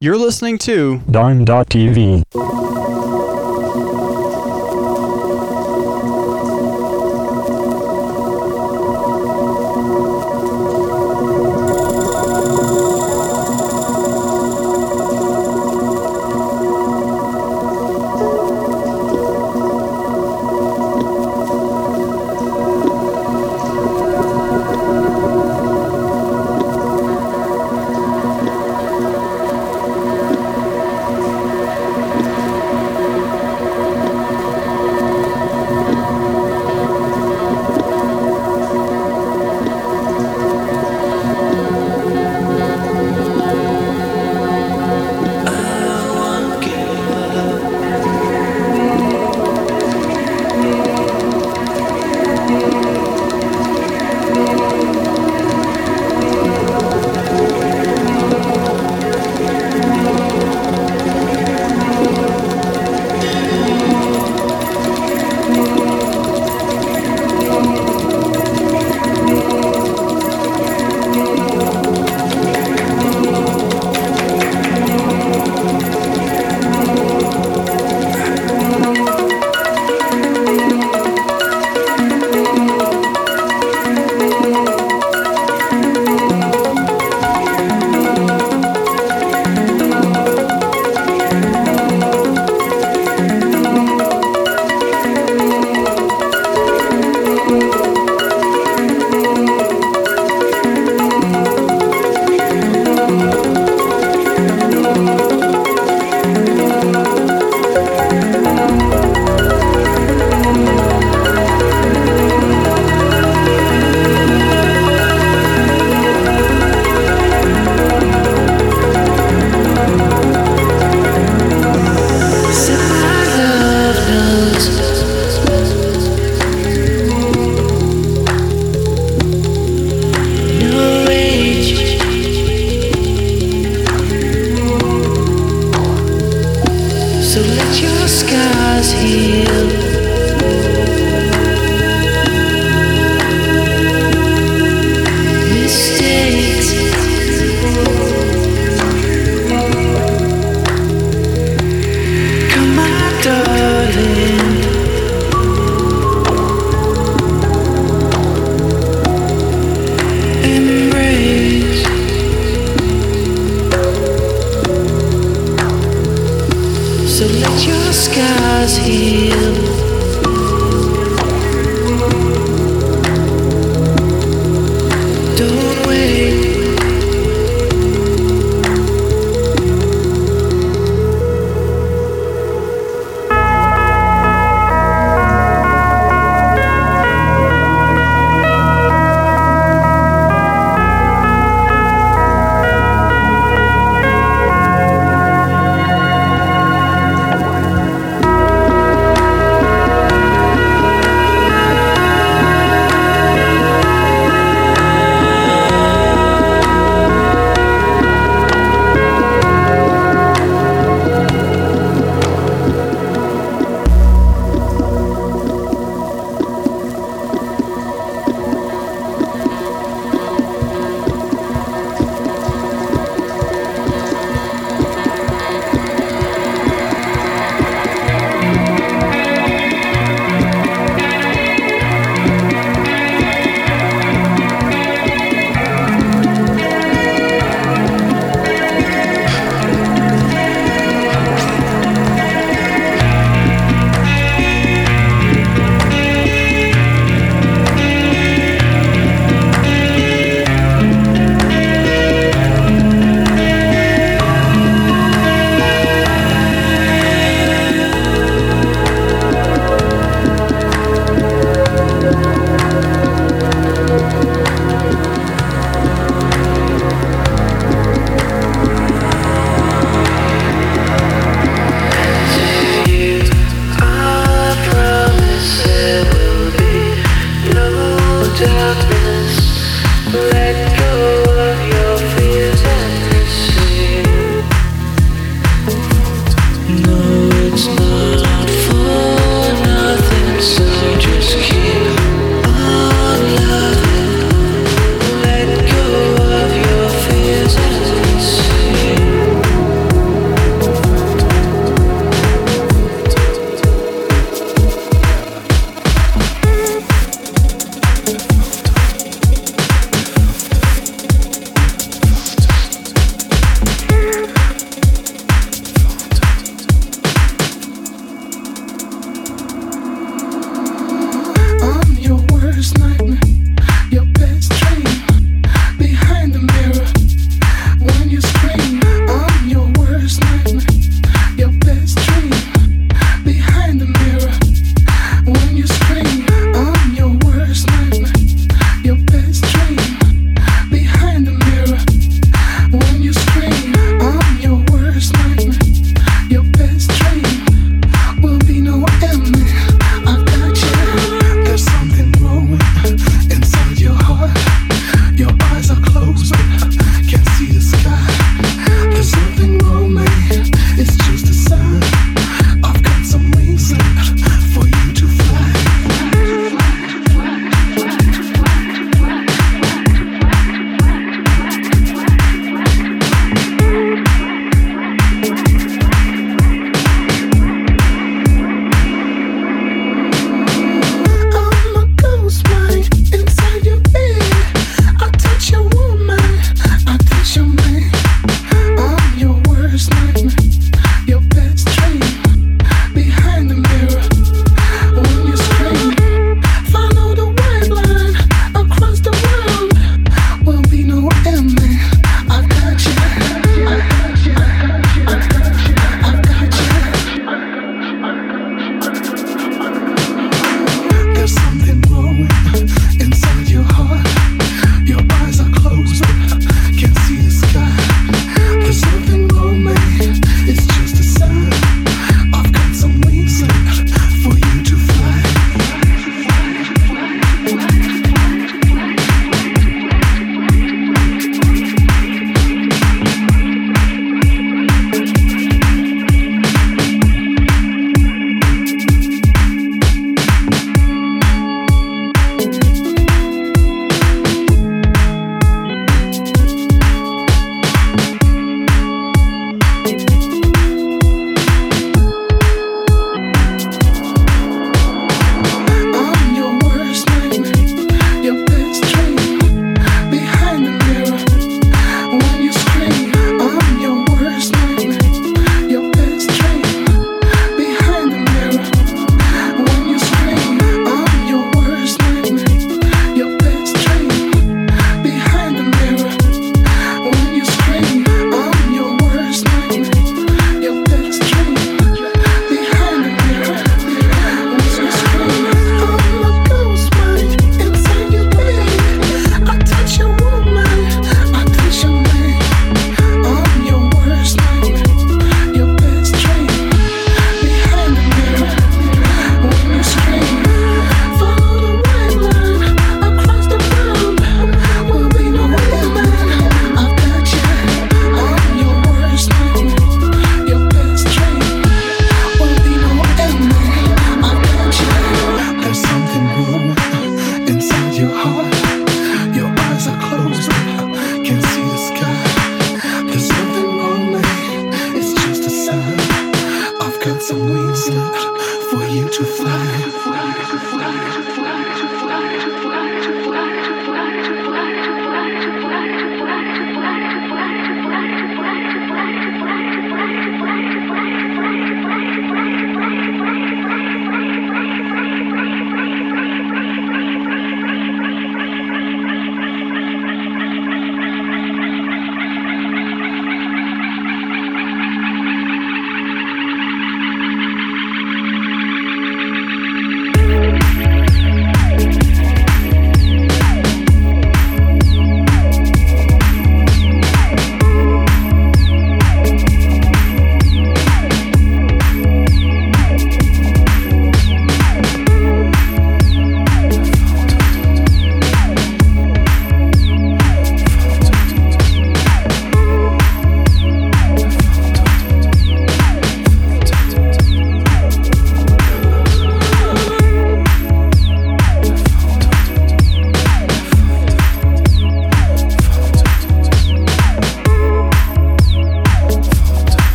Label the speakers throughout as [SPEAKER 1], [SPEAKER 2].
[SPEAKER 1] You're listening to
[SPEAKER 2] Darn.tv.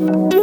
[SPEAKER 1] wanna